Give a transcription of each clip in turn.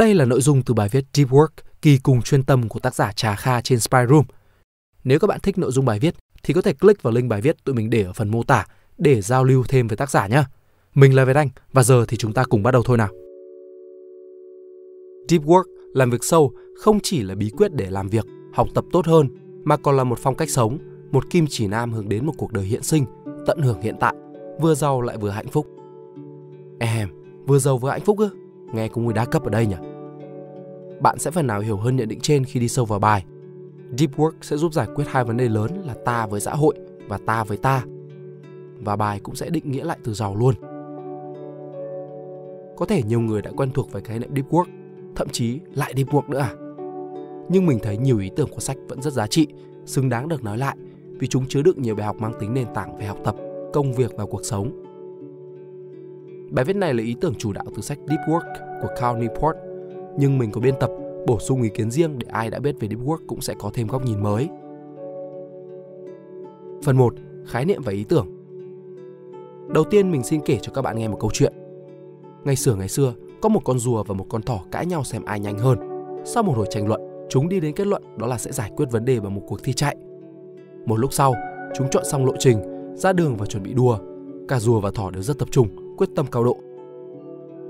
Đây là nội dung từ bài viết Deep Work, kỳ cùng chuyên tâm của tác giả Trà Kha trên Spy Room. Nếu các bạn thích nội dung bài viết thì có thể click vào link bài viết tụi mình để ở phần mô tả để giao lưu thêm với tác giả nhé. Mình là Việt Anh và giờ thì chúng ta cùng bắt đầu thôi nào. Deep Work, làm việc sâu, không chỉ là bí quyết để làm việc, học tập tốt hơn, mà còn là một phong cách sống, một kim chỉ nam hướng đến một cuộc đời hiện sinh, tận hưởng hiện tại, vừa giàu lại vừa hạnh phúc. Em, vừa giàu vừa hạnh phúc ư? Nghe cũng mùi đa cấp ở đây nhỉ? Bạn sẽ phần nào hiểu hơn nhận định trên khi đi sâu vào bài. Deep Work sẽ giúp giải quyết hai vấn đề lớn là ta với xã hội và ta với ta. Và bài cũng sẽ định nghĩa lại từ giàu luôn. Có thể nhiều người đã quen thuộc với khái niệm Deep Work, thậm chí lại Deep Work nữa à? Nhưng mình thấy nhiều ý tưởng của sách vẫn rất giá trị, xứng đáng được nói lại vì chúng chứa đựng nhiều bài học mang tính nền tảng về học tập, công việc và cuộc sống. Bài viết này là ý tưởng chủ đạo từ sách Deep Work của Cal Newport, nhưng mình có biên tập bổ sung ý kiến riêng để ai đã biết về Deep Work cũng sẽ có thêm góc nhìn mới. Phần 1. Khái niệm và ý tưởng Đầu tiên mình xin kể cho các bạn nghe một câu chuyện. Ngày xưa ngày xưa, có một con rùa và một con thỏ cãi nhau xem ai nhanh hơn. Sau một hồi tranh luận, chúng đi đến kết luận đó là sẽ giải quyết vấn đề bằng một cuộc thi chạy. Một lúc sau, chúng chọn xong lộ trình, ra đường và chuẩn bị đua. Cả rùa và thỏ đều rất tập trung, quyết tâm cao độ.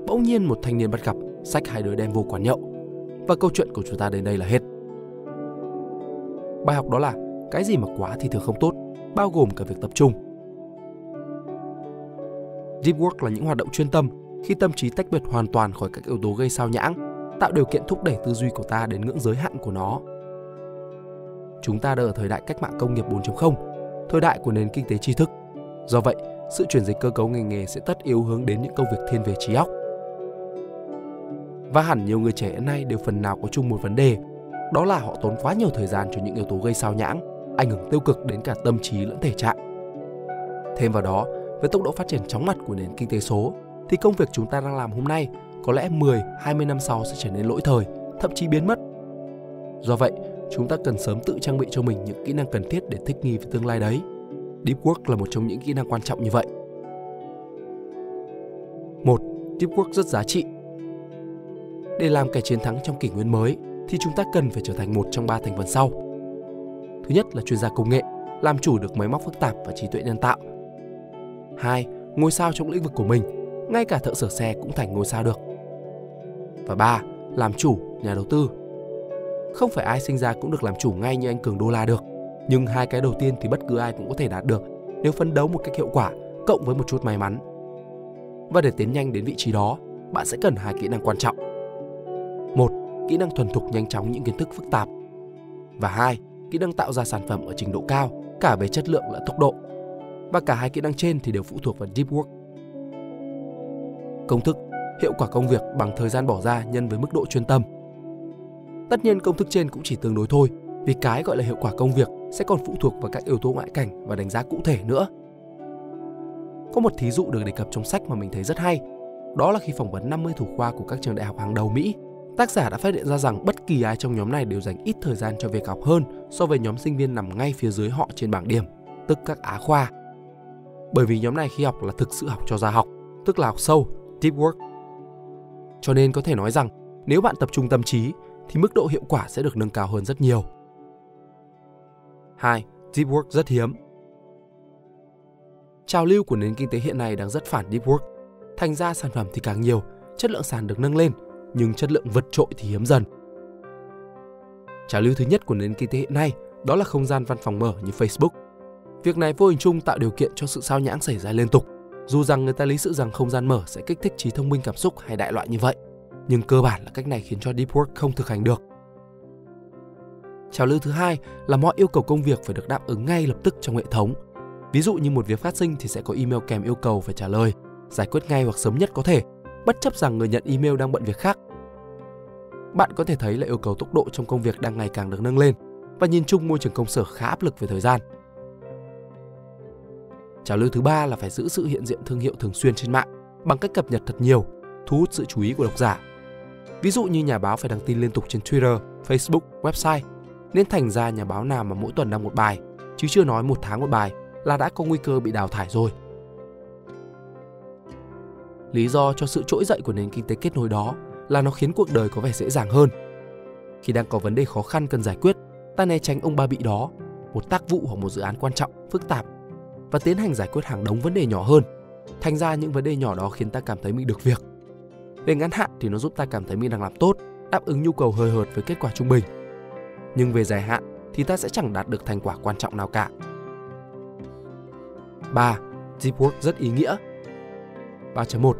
Bỗng nhiên một thanh niên bắt gặp, sách hai đứa đem vô quán nhậu. Và câu chuyện của chúng ta đến đây là hết. Bài học đó là cái gì mà quá thì thường không tốt, bao gồm cả việc tập trung. Deep work là những hoạt động chuyên tâm khi tâm trí tách biệt hoàn toàn khỏi các yếu tố gây sao nhãng, tạo điều kiện thúc đẩy tư duy của ta đến ngưỡng giới hạn của nó. Chúng ta đang ở thời đại cách mạng công nghiệp 4.0, thời đại của nền kinh tế tri thức. Do vậy, sự chuyển dịch cơ cấu ngành nghề sẽ tất yếu hướng đến những công việc thiên về trí óc. Và hẳn nhiều người trẻ hiện nay đều phần nào có chung một vấn đề, đó là họ tốn quá nhiều thời gian cho những yếu tố gây sao nhãng, ảnh hưởng tiêu cực đến cả tâm trí lẫn thể trạng. Thêm vào đó, với tốc độ phát triển chóng mặt của nền kinh tế số, thì công việc chúng ta đang làm hôm nay có lẽ 10, 20 năm sau sẽ trở nên lỗi thời, thậm chí biến mất. Do vậy, chúng ta cần sớm tự trang bị cho mình những kỹ năng cần thiết để thích nghi với tương lai đấy. Deep Work là một trong những kỹ năng quan trọng như vậy. 1. Deep Work rất giá trị. Để làm kẻ chiến thắng trong kỷ nguyên mới thì chúng ta cần phải trở thành một trong ba thành phần sau. Thứ nhất là chuyên gia công nghệ, làm chủ được máy móc phức tạp và trí tuệ nhân tạo. Hai, ngôi sao trong lĩnh vực của mình, ngay cả thợ sửa xe cũng thành ngôi sao được. Và ba, làm chủ, nhà đầu tư. Không phải ai sinh ra cũng được làm chủ ngay như anh Cường Đô La được, nhưng hai cái đầu tiên thì bất cứ ai cũng có thể đạt được nếu phấn đấu một cách hiệu quả cộng với một chút may mắn. Và để tiến nhanh đến vị trí đó, bạn sẽ cần hai kỹ năng quan trọng. Một, kỹ năng thuần thục nhanh chóng những kiến thức phức tạp. Và hai, kỹ năng tạo ra sản phẩm ở trình độ cao, cả về chất lượng lẫn tốc độ. Và cả hai kỹ năng trên thì đều phụ thuộc vào deep work. Công thức, hiệu quả công việc bằng thời gian bỏ ra nhân với mức độ chuyên tâm. Tất nhiên công thức trên cũng chỉ tương đối thôi, vì cái gọi là hiệu quả công việc sẽ còn phụ thuộc vào các yếu tố ngoại cảnh và đánh giá cụ thể nữa. Có một thí dụ được đề cập trong sách mà mình thấy rất hay, đó là khi phỏng vấn 50 thủ khoa của các trường đại học hàng đầu Mỹ, tác giả đã phát hiện ra rằng bất kỳ ai trong nhóm này đều dành ít thời gian cho việc học hơn so với nhóm sinh viên nằm ngay phía dưới họ trên bảng điểm, tức các á khoa. Bởi vì nhóm này khi học là thực sự học cho ra học, tức là học sâu, deep work. Cho nên có thể nói rằng nếu bạn tập trung tâm trí thì mức độ hiệu quả sẽ được nâng cao hơn rất nhiều. 2. Deep work rất hiếm. Trào lưu của nền kinh tế hiện nay đang rất phản deep work. Thành ra sản phẩm thì càng nhiều, chất lượng sàn được nâng lên, nhưng chất lượng vượt trội thì hiếm dần. Trào lưu thứ nhất của nền kinh tế hiện nay đó là không gian văn phòng mở như Facebook. Việc này vô hình chung tạo điều kiện cho sự sao nhãng xảy ra liên tục, dù rằng người ta lý sự rằng không gian mở sẽ kích thích trí thông minh cảm xúc hay đại loại như vậy. Nhưng cơ bản là cách này khiến cho deep work không thực hành được. Trào lưu thứ hai là mọi yêu cầu công việc phải được đáp ứng ngay lập tức trong hệ thống. Ví dụ như một việc phát sinh thì sẽ có email kèm yêu cầu phải trả lời, giải quyết ngay hoặc sớm nhất có thể, bất chấp rằng người nhận email đang bận việc khác. Bạn có thể thấy là yêu cầu tốc độ trong công việc đang ngày càng được nâng lên và nhìn chung môi trường công sở khá áp lực về thời gian. Trào lưu thứ ba là phải giữ sự hiện diện thương hiệu thường xuyên trên mạng bằng cách cập nhật thật nhiều, thu hút sự chú ý của độc giả. Ví dụ như nhà báo phải đăng tin liên tục trên Twitter, Facebook, website nên thành ra nhà báo nào mà mỗi tuần đăng một bài, chứ chưa nói một tháng một bài là đã có nguy cơ bị đào thải rồi. Lý do cho sự trỗi dậy của nền kinh tế kết nối đó là nó khiến cuộc đời có vẻ dễ dàng hơn. Khi đang có vấn đề khó khăn cần giải quyết, ta né tránh ông ba bị đó, một tác vụ hoặc một dự án quan trọng, phức tạp và tiến hành giải quyết hàng đống vấn đề nhỏ hơn. Thành ra những vấn đề nhỏ đó khiến ta cảm thấy mình được việc. Về ngắn hạn thì nó giúp ta cảm thấy mình đang làm tốt, đáp ứng nhu cầu hơi hợt với kết quả trung bình. Nhưng về dài hạn thì ta sẽ chẳng đạt được thành quả quan trọng nào cả. 3. Deep work rất ý nghĩa. 3.1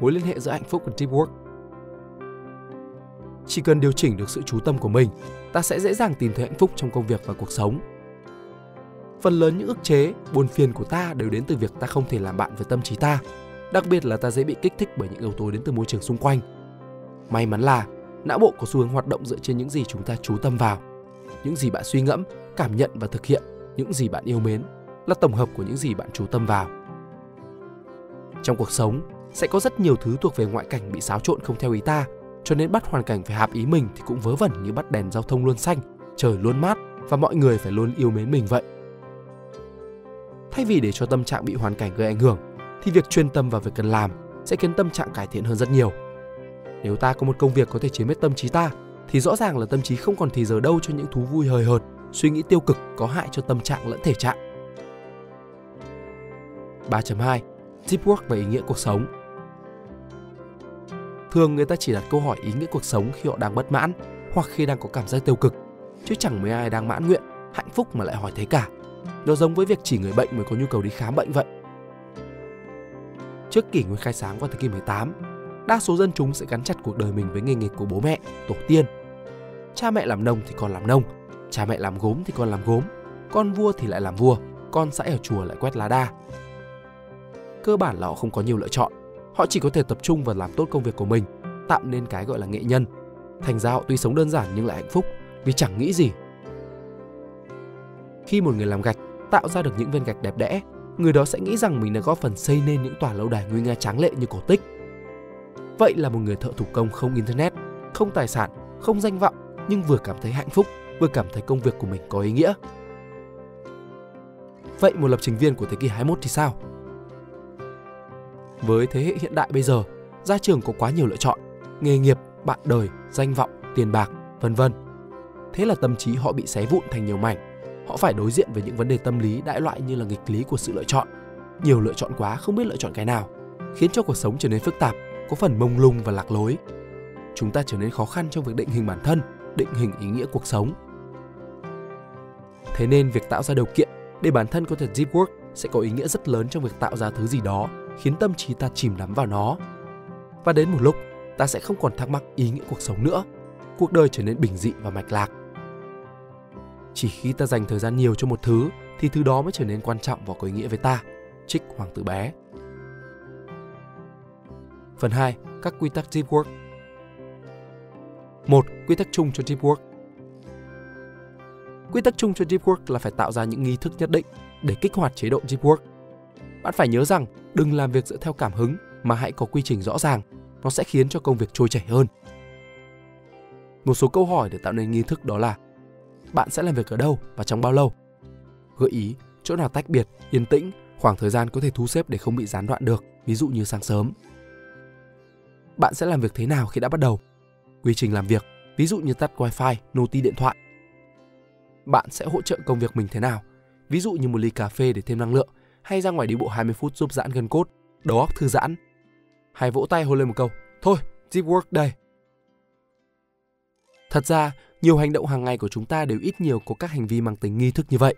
Mối liên hệ giữa hạnh phúc và deep work Chỉ cần điều chỉnh được sự chú tâm của mình, ta sẽ dễ dàng tìm thấy hạnh phúc trong công việc và cuộc sống. Phần lớn những ức chế, buồn phiền của ta đều đến từ việc ta không thể làm bạn với tâm trí ta, đặc biệt là ta dễ bị kích thích bởi những yếu tố đến từ môi trường xung quanh. May mắn là não bộ có xu hướng hoạt động dựa trên những gì chúng ta chú tâm vào. Những gì bạn suy ngẫm, cảm nhận và thực hiện, những gì bạn yêu mến là tổng hợp của những gì bạn chú tâm vào. Trong cuộc sống, sẽ có rất nhiều thứ thuộc về ngoại cảnh bị xáo trộn không theo ý ta, cho nên bắt hoàn cảnh phải hợp ý mình thì cũng vớ vẩn như bắt đèn giao thông luôn xanh, trời luôn mát và mọi người phải luôn yêu mến mình vậy. Thay vì để cho tâm trạng bị hoàn cảnh gây ảnh hưởng, thì việc chuyên tâm vào việc cần làm sẽ khiến tâm trạng cải thiện hơn rất nhiều. Nếu ta có một công việc có thể chiếm hết tâm trí ta, thì rõ ràng là tâm trí không còn thì giờ đâu cho những thú vui hời hợt, suy nghĩ tiêu cực có hại cho tâm trạng lẫn thể trạng. 3.2 Deep Work và ý nghĩa cuộc sống Thường người ta chỉ đặt câu hỏi ý nghĩa cuộc sống khi họ đang bất mãn hoặc khi đang có cảm giác tiêu cực, chứ chẳng mấy ai đang mãn nguyện, hạnh phúc mà lại hỏi thế cả. Nó giống với việc chỉ người bệnh mới có nhu cầu đi khám bệnh vậy. Trước kỷ nguyên khai sáng vào thế kỷ 18, đa số dân chúng sẽ gắn chặt cuộc đời mình với nghề nghiệp của bố mẹ, tổ tiên. Cha mẹ làm nông thì con làm nông, cha mẹ làm gốm thì con làm gốm, con vua thì lại làm vua, con sẽ ở chùa lại quét lá đa. Cơ bản là họ không có nhiều lựa chọn, họ chỉ có thể tập trung và làm tốt công việc của mình, tạo nên cái gọi là nghệ nhân. Thành ra họ tuy sống đơn giản nhưng lại hạnh phúc vì chẳng nghĩ gì. Khi một người làm gạch tạo ra được những viên gạch đẹp đẽ, người đó sẽ nghĩ rằng mình đã góp phần xây nên những tòa lâu đài nguy nga tráng lệ như cổ tích. Vậy là một người thợ thủ công không internet, không tài sản, không danh vọng nhưng vừa cảm thấy hạnh phúc, vừa cảm thấy công việc của mình có ý nghĩa. Vậy một lập trình viên của thế kỷ 21 thì sao? Với thế hệ hiện đại bây giờ, ra trường có quá nhiều lựa chọn, nghề nghiệp, bạn đời, danh vọng, tiền bạc, vân vân. Thế là tâm trí họ bị xé vụn thành nhiều mảnh. Họ phải đối diện với những vấn đề tâm lý đại loại như là nghịch lý của sự lựa chọn. Nhiều lựa chọn quá không biết lựa chọn cái nào, khiến cho cuộc sống trở nên phức tạp, có phần mông lung và lạc lối. Chúng ta trở nên khó khăn trong việc định hình bản thân, định hình ý nghĩa cuộc sống. Thế nên việc tạo ra điều kiện để bản thân có thể deep work sẽ có ý nghĩa rất lớn trong việc tạo ra thứ gì đó khiến tâm trí ta chìm đắm vào nó. Và đến một lúc, ta sẽ không còn thắc mắc ý nghĩa cuộc sống nữa. Cuộc đời trở nên bình dị và mạch lạc. Chỉ khi ta dành thời gian nhiều cho một thứ thì thứ đó mới trở nên quan trọng và có ý nghĩa với ta. Trích Hoàng tử bé. Phần 2. Các quy tắc deep work. 1. Quy tắc chung cho deep work. Quy tắc chung cho deep work là phải tạo ra những nghi thức nhất định để kích hoạt chế độ deep work. Bạn phải nhớ rằng đừng làm việc dựa theo cảm hứng mà hãy có quy trình rõ ràng, nó sẽ khiến cho công việc trôi chảy hơn. Một số câu hỏi để tạo nên nghi thức đó là bạn sẽ làm việc ở đâu và trong bao lâu? Gợi ý chỗ nào tách biệt, yên tĩnh, khoảng thời gian có thể thu xếp để không bị gián đoạn được, ví dụ như sáng sớm. Bạn sẽ làm việc thế nào khi đã bắt đầu? Quy trình làm việc, ví dụ như tắt wifi, noti điện thoại. Bạn sẽ hỗ trợ công việc mình thế nào? Ví dụ như một ly cà phê để thêm năng lượng hay ra ngoài đi bộ 20 phút giúp giãn gân cốt, đầu óc thư giãn. Hay vỗ tay hô lên một câu, thôi, deep work đây. Thật ra, nhiều hành động hàng ngày của chúng ta đều ít nhiều có các hành vi mang tính nghi thức như vậy.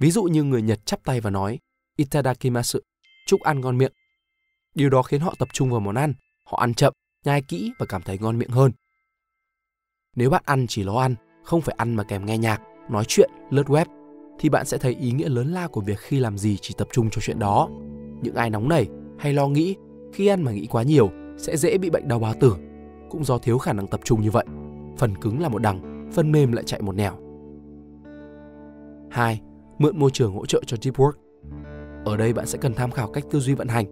Ví dụ như người Nhật chắp tay và nói Itadakimasu, chúc ăn ngon miệng. Điều đó khiến họ tập trung vào món ăn, họ ăn chậm, nhai kỹ và cảm thấy ngon miệng hơn. Nếu bạn ăn chỉ lo ăn, không phải ăn mà kèm nghe nhạc, nói chuyện, lướt web, thì bạn sẽ thấy ý nghĩa lớn lao của việc khi làm gì chỉ tập trung cho chuyện đó. Những ai nóng nảy hay lo nghĩ khi ăn mà nghĩ quá nhiều sẽ dễ bị bệnh đau bao tử, cũng do thiếu khả năng tập trung như vậy. Phần cứng là một đằng, phần mềm lại chạy một nẻo. 2. Mượn môi trường hỗ trợ cho deep work. Ở đây bạn sẽ cần tham khảo cách tư duy vận hành.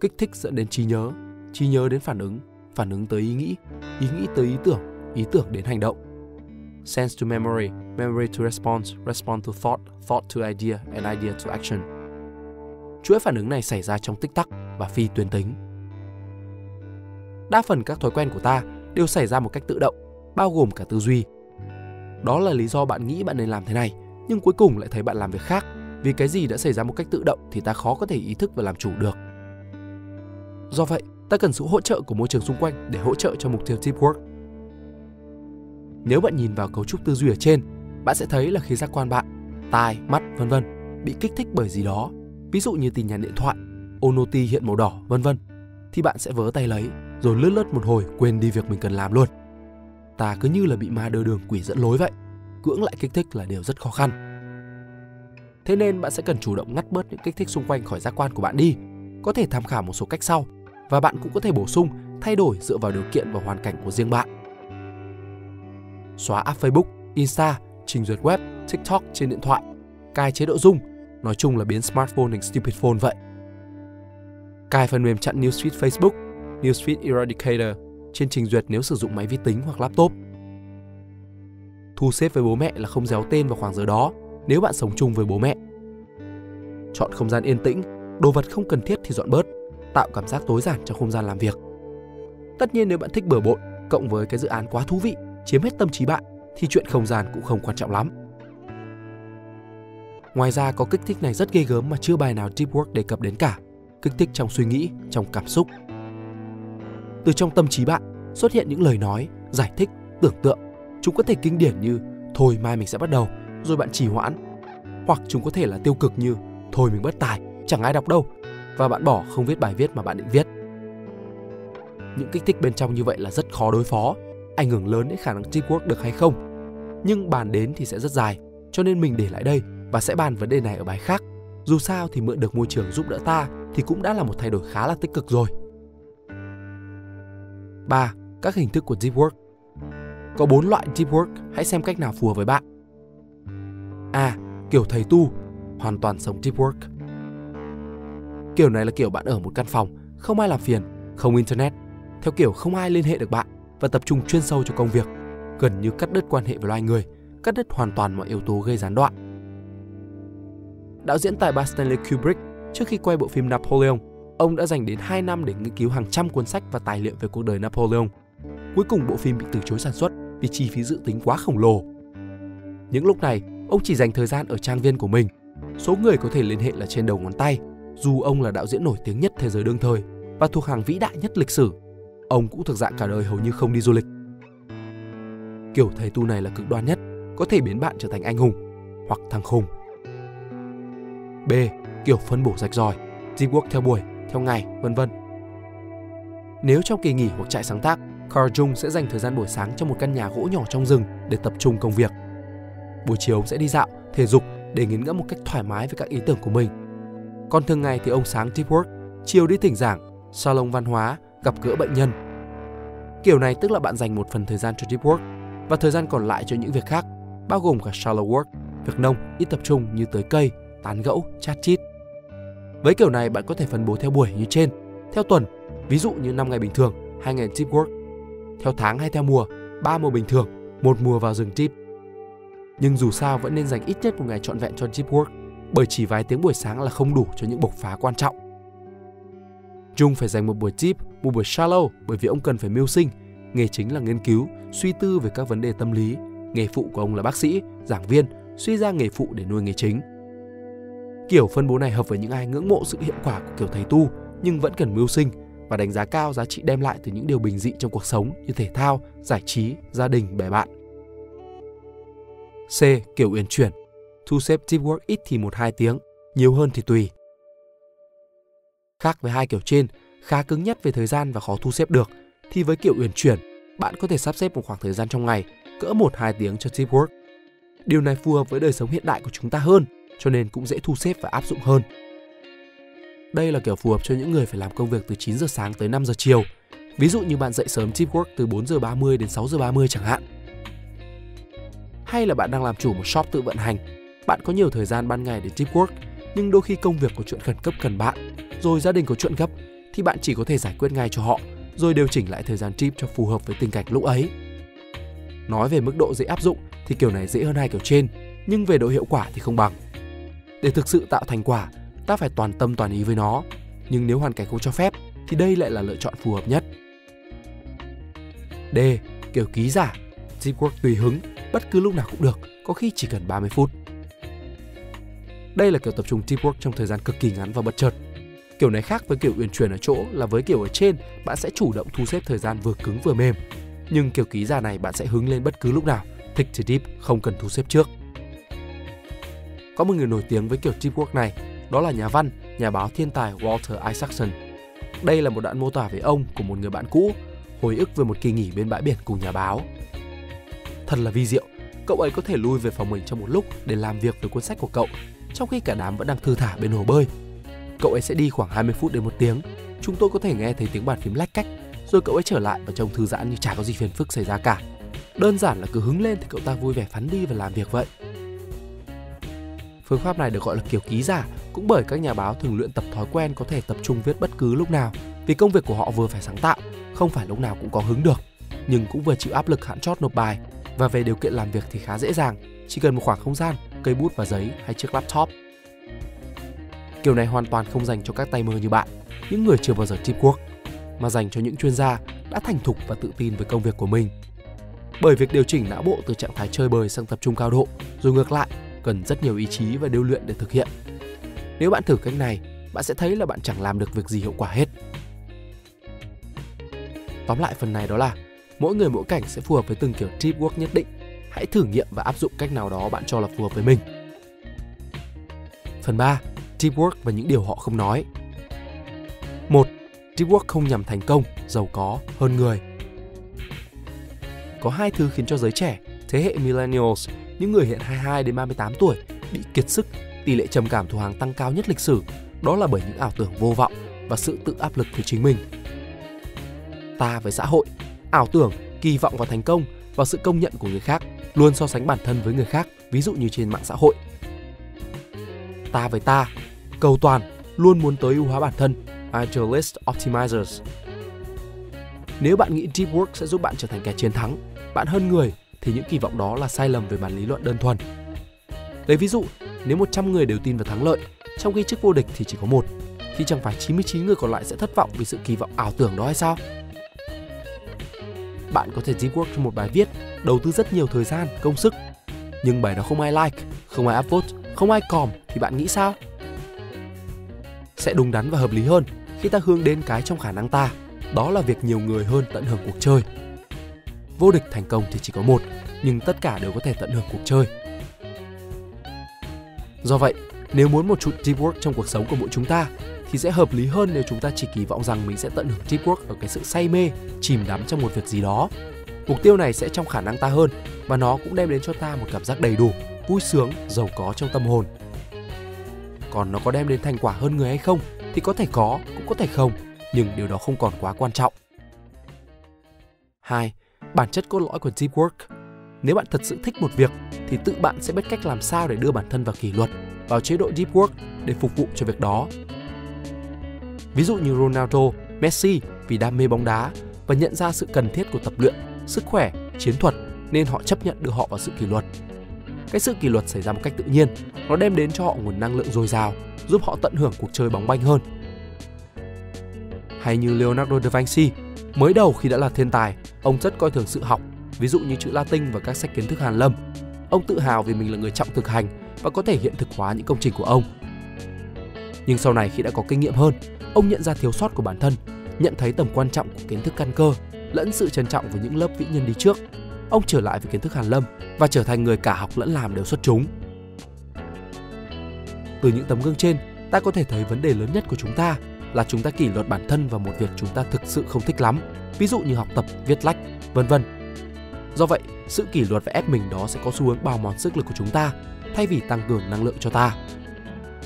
Kích thích dẫn đến trí nhớ, trí nhớ đến phản ứng, phản ứng tới ý nghĩ, ý nghĩ tới ý tưởng, ý tưởng đến hành động sense to memory, memory to response, response to thought, thought to idea, and idea to action. Chuỗi phản ứng này xảy ra trong tích tắc và phi tuyến tính. đa phần các thói quen của ta đều xảy ra một cách tự động, bao gồm cả tư duy. Đó là lý do bạn nghĩ bạn nên làm thế này, nhưng cuối cùng lại thấy bạn làm việc khác, vì cái gì đã xảy ra một cách tự động thì ta khó có thể ý thức và làm chủ được. Do vậy, ta cần sự hỗ trợ của môi trường xung quanh để hỗ trợ cho mục tiêu deep work. Nếu bạn nhìn vào cấu trúc tư duy ở trên, bạn sẽ thấy là khi giác quan bạn, tai, mắt, vân vân bị kích thích bởi gì đó, ví dụ như tin nhắn điện thoại, onoti hiện màu đỏ, vân vân, thì bạn sẽ vớ tay lấy rồi lướt lướt một hồi quên đi việc mình cần làm luôn. Ta cứ như là bị ma đưa đường quỷ dẫn lối vậy, cưỡng lại kích thích là điều rất khó khăn. Thế nên bạn sẽ cần chủ động ngắt bớt những kích thích xung quanh khỏi giác quan của bạn đi. Có thể tham khảo một số cách sau và bạn cũng có thể bổ sung, thay đổi dựa vào điều kiện và hoàn cảnh của riêng bạn. Xóa app Facebook, Insta, trình duyệt web, TikTok trên điện thoại, cai chế độ dung, nói chung là biến smartphone thành stupid phone vậy. Cài phần mềm chặn newsfeed Facebook, Newsfeed Eradicator trên trình duyệt nếu sử dụng máy vi tính hoặc laptop. Thu xếp với bố mẹ là không déo tên vào khoảng giờ đó nếu bạn sống chung với bố mẹ. Chọn không gian yên tĩnh, đồ vật không cần thiết thì dọn bớt, tạo cảm giác tối giản trong không gian làm việc. Tất nhiên nếu bạn thích bừa bộn, cộng với cái dự án quá thú vị, chiếm hết tâm trí bạn, thì chuyện không gian cũng không quan trọng lắm. Ngoài ra có kích thích này rất ghê gớm mà chưa bài nào deep work đề cập đến cả. Kích thích trong suy nghĩ, trong cảm xúc. Từ trong tâm trí bạn xuất hiện những lời nói, giải thích, tưởng tượng. Chúng có thể kinh điển như thôi mai mình sẽ bắt đầu, rồi bạn trì hoãn. Hoặc chúng có thể là tiêu cực như thôi mình bất tài, chẳng ai đọc đâu và bạn bỏ không viết bài viết mà bạn định viết. Những kích thích bên trong như vậy là rất khó đối phó, ảnh hưởng lớn đến khả năng deep work được hay không. Nhưng bàn đến thì sẽ rất dài, cho nên mình để lại đây và sẽ bàn vấn đề này ở bài khác. Dù sao thì mượn được môi trường giúp đỡ ta thì cũng đã là một thay đổi khá là tích cực rồi. 3. Các hình thức của deep work. Có 4 loại deep work, hãy xem cách nào phù hợp với bạn. A. Kiểu thầy tu, hoàn toàn sống deep work. Kiểu này là kiểu bạn ở một căn phòng, không ai làm phiền, không internet, theo kiểu không ai liên hệ được bạn và tập trung chuyên sâu cho công việc, gần như cắt đứt quan hệ với loài người, cắt đứt hoàn toàn mọi yếu tố gây gián đoạn. Đạo diễn tài ba Stanley Kubrick trước khi quay bộ phim Napoleon, ông đã dành đến 2 năm để nghiên cứu hàng trăm cuốn sách và tài liệu về cuộc đời Napoleon. Cuối cùng bộ phim bị từ chối sản xuất vì chi phí dự tính quá khổng lồ. Những lúc này, ông chỉ dành thời gian ở trang viên của mình. Số người có thể liên hệ là trên đầu ngón tay dù ông là đạo diễn nổi tiếng nhất thế giới đương thời và thuộc hàng vĩ đại nhất lịch sử, ông cũng thực dạng cả đời hầu như không đi du lịch. Kiểu thầy tu này là cực đoan nhất, có thể biến bạn trở thành anh hùng hoặc thằng khùng. B. Kiểu phân bổ rạch ròi, deep work theo buổi, theo ngày, vân vân. Nếu trong kỳ nghỉ hoặc trại sáng tác, Carl Jung sẽ dành thời gian buổi sáng trong một căn nhà gỗ nhỏ trong rừng để tập trung công việc. Buổi chiều ông sẽ đi dạo, thể dục để nghiền ngẫm một cách thoải mái với các ý tưởng của mình còn thường ngày thì ông sáng deep work, chiều đi thỉnh giảng, salon văn hóa, gặp gỡ bệnh nhân. Kiểu này tức là bạn dành một phần thời gian cho deep work và thời gian còn lại cho những việc khác, bao gồm cả shallow work, việc nông ít tập trung như tưới cây, tán gẫu, chat chít. Với kiểu này bạn có thể phân bố theo buổi như trên, theo tuần, ví dụ như 5 ngày bình thường, 2 ngày deep work, theo tháng hay theo mùa, 3 mùa bình thường, một mùa vào rừng deep. Nhưng dù sao vẫn nên dành ít nhất một ngày trọn vẹn cho deep work bởi chỉ vài tiếng buổi sáng là không đủ cho những bộc phá quan trọng. Jung phải dành một buổi deep, một buổi shallow bởi vì ông cần phải mưu sinh. Nghề chính là nghiên cứu, suy tư về các vấn đề tâm lý. Nghề phụ của ông là bác sĩ, giảng viên, suy ra nghề phụ để nuôi nghề chính. Kiểu phân bố này hợp với những ai ngưỡng mộ sự hiệu quả của kiểu thầy tu nhưng vẫn cần mưu sinh và đánh giá cao giá trị đem lại từ những điều bình dị trong cuộc sống như thể thao, giải trí, gia đình, bè bạn. C. Kiểu uyển chuyển thu xếp deep work ít thì 1-2 tiếng, nhiều hơn thì tùy. Khác với hai kiểu trên, khá cứng nhất về thời gian và khó thu xếp được, thì với kiểu uyển chuyển, bạn có thể sắp xếp một khoảng thời gian trong ngày, cỡ 1-2 tiếng cho deep work. Điều này phù hợp với đời sống hiện đại của chúng ta hơn, cho nên cũng dễ thu xếp và áp dụng hơn. Đây là kiểu phù hợp cho những người phải làm công việc từ 9 giờ sáng tới 5 giờ chiều. Ví dụ như bạn dậy sớm deep work từ 4 giờ 30 đến 6 giờ 30 chẳng hạn. Hay là bạn đang làm chủ một shop tự vận hành bạn có nhiều thời gian ban ngày để deep work, nhưng đôi khi công việc có chuyện khẩn cấp cần bạn, rồi gia đình có chuyện gấp, thì bạn chỉ có thể giải quyết ngay cho họ, rồi điều chỉnh lại thời gian trip cho phù hợp với tình cảnh lúc ấy. Nói về mức độ dễ áp dụng thì kiểu này dễ hơn hai kiểu trên, nhưng về độ hiệu quả thì không bằng. Để thực sự tạo thành quả, ta phải toàn tâm toàn ý với nó, nhưng nếu hoàn cảnh không cho phép thì đây lại là lựa chọn phù hợp nhất. D. Kiểu ký giả. Deep work tùy hứng, bất cứ lúc nào cũng được, có khi chỉ cần 30 phút. Đây là kiểu tập trung deep work trong thời gian cực kỳ ngắn và bất chợt. Kiểu này khác với kiểu uyển chuyển ở chỗ là với kiểu ở trên, bạn sẽ chủ động thu xếp thời gian vừa cứng vừa mềm. Nhưng kiểu ký giả này bạn sẽ hứng lên bất cứ lúc nào, thích thì deep, không cần thu xếp trước. Có một người nổi tiếng với kiểu deep work này, đó là nhà văn, nhà báo thiên tài Walter Isaacson. Đây là một đoạn mô tả về ông của một người bạn cũ, hồi ức về một kỳ nghỉ bên bãi biển cùng nhà báo. Thật là vi diệu, cậu ấy có thể lui về phòng mình trong một lúc để làm việc với cuốn sách của cậu, trong khi cả đám vẫn đang thư thả bên hồ bơi. Cậu ấy sẽ đi khoảng 20 phút đến một tiếng. Chúng tôi có thể nghe thấy tiếng bàn phím lách cách, rồi cậu ấy trở lại và trông thư giãn như chả có gì phiền phức xảy ra cả. Đơn giản là cứ hứng lên thì cậu ta vui vẻ phắn đi và làm việc vậy. Phương pháp này được gọi là kiểu ký giả cũng bởi các nhà báo thường luyện tập thói quen có thể tập trung viết bất cứ lúc nào vì công việc của họ vừa phải sáng tạo, không phải lúc nào cũng có hứng được, nhưng cũng vừa chịu áp lực hạn chót nộp bài và về điều kiện làm việc thì khá dễ dàng, chỉ cần một khoảng không gian, cây bút và giấy hay chiếc laptop. Kiểu này hoàn toàn không dành cho các tay mơ như bạn, những người chưa bao giờ chip quốc, mà dành cho những chuyên gia đã thành thục và tự tin với công việc của mình. Bởi việc điều chỉnh não bộ từ trạng thái chơi bời sang tập trung cao độ, rồi ngược lại, cần rất nhiều ý chí và điều luyện để thực hiện. Nếu bạn thử cách này, bạn sẽ thấy là bạn chẳng làm được việc gì hiệu quả hết. Tóm lại phần này đó là mỗi người mỗi cảnh sẽ phù hợp với từng kiểu trip work nhất định. Hãy thử nghiệm và áp dụng cách nào đó bạn cho là phù hợp với mình. Phần 3. Teamwork và những điều họ không nói. 1. Teamwork không nhằm thành công, giàu có, hơn người. Có hai thứ khiến cho giới trẻ, thế hệ millennials, những người hiện 22 đến 38 tuổi bị kiệt sức, tỷ lệ trầm cảm thuộc hàng tăng cao nhất lịch sử, đó là bởi những ảo tưởng vô vọng và sự tự áp lực với chính mình. Ta với xã hội, ảo tưởng, kỳ vọng vào thành công và sự công nhận của người khác, luôn so sánh bản thân với người khác, ví dụ như trên mạng xã hội. Ta với ta, cầu toàn, luôn muốn tối ưu hóa bản thân, idealist optimizers. Nếu bạn nghĩ deep work sẽ giúp bạn trở thành kẻ chiến thắng, bạn hơn người thì những kỳ vọng đó là sai lầm về bản lý luận đơn thuần. Lấy ví dụ, nếu 100 người đều tin vào thắng lợi, trong khi chức vô địch thì chỉ có một, thì chẳng phải 99 người còn lại sẽ thất vọng vì sự kỳ vọng ảo tưởng đó hay sao? Bạn có thể deep work cho một bài viết, đầu tư rất nhiều thời gian, công sức, nhưng bài đó không ai like, không ai upvote, không ai comment thì bạn nghĩ sao? Sẽ đúng đắn và hợp lý hơn khi ta hướng đến cái trong khả năng ta, đó là việc nhiều người hơn tận hưởng cuộc chơi. Vô địch thành công thì chỉ có một, nhưng tất cả đều có thể tận hưởng cuộc chơi. Do vậy, nếu muốn một chút deep work trong cuộc sống của mỗi chúng ta thì sẽ hợp lý hơn nếu chúng ta chỉ kỳ vọng rằng mình sẽ tận hưởng deep work ở cái sự say mê, chìm đắm trong một việc gì đó. Mục tiêu này sẽ trong khả năng ta hơn và nó cũng đem đến cho ta một cảm giác đầy đủ, vui sướng, giàu có trong tâm hồn. Còn nó có đem đến thành quả hơn người hay không thì có thể có, cũng có thể không, nhưng điều đó không còn quá quan trọng. 2. Bản chất cốt lõi của deep work nếu bạn thật sự thích một việc thì tự bạn sẽ biết cách làm sao để đưa bản thân vào kỷ luật, vào chế độ deep work để phục vụ cho việc đó. Ví dụ như Ronaldo, Messi vì đam mê bóng đá và nhận ra sự cần thiết của tập luyện, sức khỏe, chiến thuật nên họ chấp nhận đưa họ vào sự kỷ luật. Cái sự kỷ luật xảy ra một cách tự nhiên, nó đem đến cho họ nguồn năng lượng dồi dào, giúp họ tận hưởng cuộc chơi bóng banh hơn. Hay như Leonardo da Vinci, mới đầu khi đã là thiên tài, ông rất coi thường sự học, ví dụ như chữ Latin và các sách kiến thức Hàn Lâm. Ông tự hào vì mình là người trọng thực hành và có thể hiện thực hóa những công trình của ông. Nhưng sau này khi đã có kinh nghiệm hơn, ông nhận ra thiếu sót của bản thân, nhận thấy tầm quan trọng của kiến thức căn cơ lẫn sự trân trọng với những lớp vĩ nhân đi trước. Ông trở lại với kiến thức Hàn Lâm và trở thành người cả học lẫn làm đều xuất chúng. Từ những tấm gương trên, ta có thể thấy vấn đề lớn nhất của chúng ta là chúng ta kỷ luật bản thân vào một việc chúng ta thực sự không thích lắm, ví dụ như học tập, viết lách, vân vân. Do vậy, sự kỷ luật và ép mình đó sẽ có xu hướng bào mòn sức lực của chúng ta thay vì tăng cường năng lượng cho ta.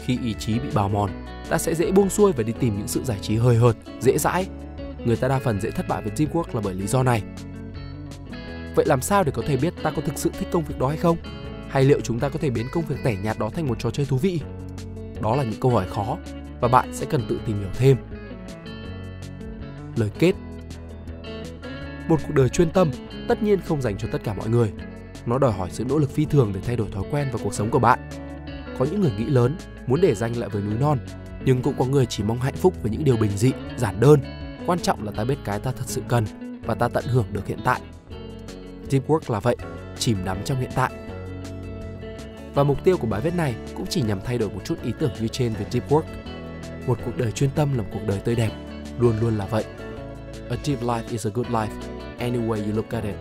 Khi ý chí bị bào mòn, ta sẽ dễ buông xuôi và đi tìm những sự giải trí hơi hợt, dễ dãi. Người ta đa phần dễ thất bại với teamwork là bởi lý do này. Vậy làm sao để có thể biết ta có thực sự thích công việc đó hay không? Hay liệu chúng ta có thể biến công việc tẻ nhạt đó thành một trò chơi thú vị? Đó là những câu hỏi khó và bạn sẽ cần tự tìm hiểu thêm. Lời kết Một cuộc đời chuyên tâm tất nhiên không dành cho tất cả mọi người. Nó đòi hỏi sự nỗ lực phi thường để thay đổi thói quen và cuộc sống của bạn. Có những người nghĩ lớn, muốn để danh lại với núi non, nhưng cũng có người chỉ mong hạnh phúc với những điều bình dị, giản đơn. Quan trọng là ta biết cái ta thật sự cần, và ta tận hưởng được hiện tại. Deep work là vậy, chìm đắm trong hiện tại. Và mục tiêu của bài viết này cũng chỉ nhằm thay đổi một chút ý tưởng như trên về deep work. Một cuộc đời chuyên tâm là một cuộc đời tươi đẹp, luôn luôn là vậy. A deep life is a good life, any way you look at it.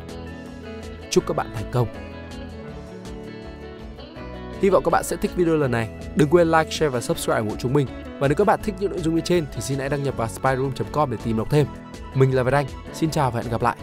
Chúc các bạn thành công. Hy vọng các bạn sẽ thích video lần này. Đừng quên like, share và subscribe ủng hộ chúng mình. Và nếu các bạn thích những nội dung như trên thì xin hãy đăng nhập vào spyroom.com để tìm đọc thêm. Mình là Việt Anh. Xin chào và hẹn gặp lại.